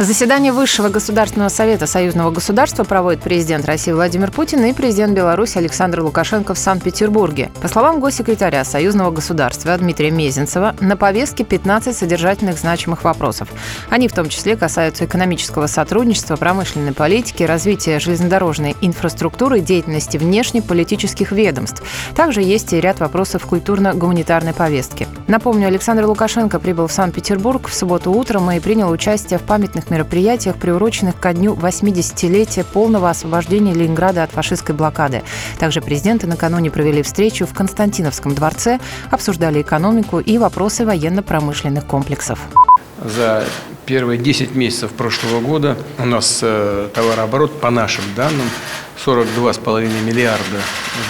Заседание Высшего государственного совета союзного государства проводит президент России Владимир Путин и президент Беларуси Александр Лукашенко в Санкт-Петербурге. По словам госсекретаря союзного государства Дмитрия Мезенцева, на повестке 15 содержательных значимых вопросов. Они в том числе касаются экономического сотрудничества, промышленной политики, развития железнодорожной инфраструктуры, деятельности внешнеполитических ведомств. Также есть и ряд вопросов культурно-гуманитарной повестки. Напомню, Александр Лукашенко прибыл в Санкт-Петербург в субботу утром и принял участие в памятных мероприятиях, приуроченных ко дню 80-летия полного освобождения Ленинграда от фашистской блокады. Также президенты накануне провели встречу в Константиновском дворце, обсуждали экономику и вопросы военно-промышленных комплексов. За первые 10 месяцев прошлого года у нас э, товарооборот, по нашим данным, 42,5 миллиарда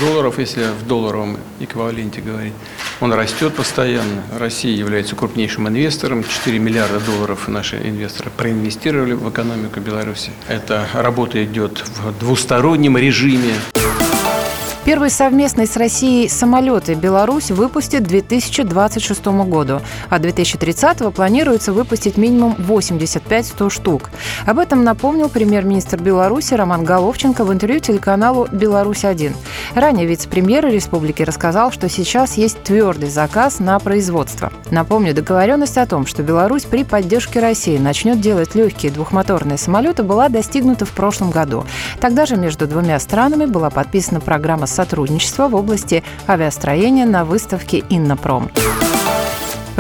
долларов, если в долларовом эквиваленте говорить. Он растет постоянно. Россия является крупнейшим инвестором. 4 миллиарда долларов наши инвесторы проинвестировали в экономику Беларуси. Эта работа идет в двустороннем режиме. Первый совместный с Россией самолеты Беларусь выпустит к 2026 году, а 2030 планируется выпустить минимум 85-100 штук. Об этом напомнил премьер-министр Беларуси Роман Головченко в интервью телеканалу «Беларусь-1». Ранее вице-премьер республики рассказал, что сейчас есть твердый заказ на производство. Напомню, договоренность о том, что Беларусь при поддержке России начнет делать легкие двухмоторные самолеты, была достигнута в прошлом году. Тогда же между двумя странами была подписана программа сотрудничества в области авиастроения на выставке «Иннопром».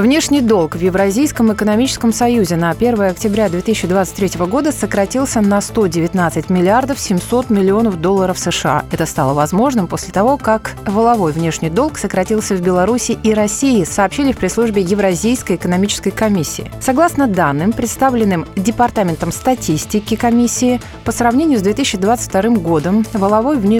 Внешний долг в Евразийском экономическом союзе на 1 октября 2023 года сократился на 119 миллиардов 700 миллионов долларов США. Это стало возможным после того, как воловой внешний долг сократился в Беларуси и России, сообщили в пресс-службе Евразийской экономической комиссии. Согласно данным, представленным Департаментом статистики комиссии, по сравнению с 2022 годом воловой внешний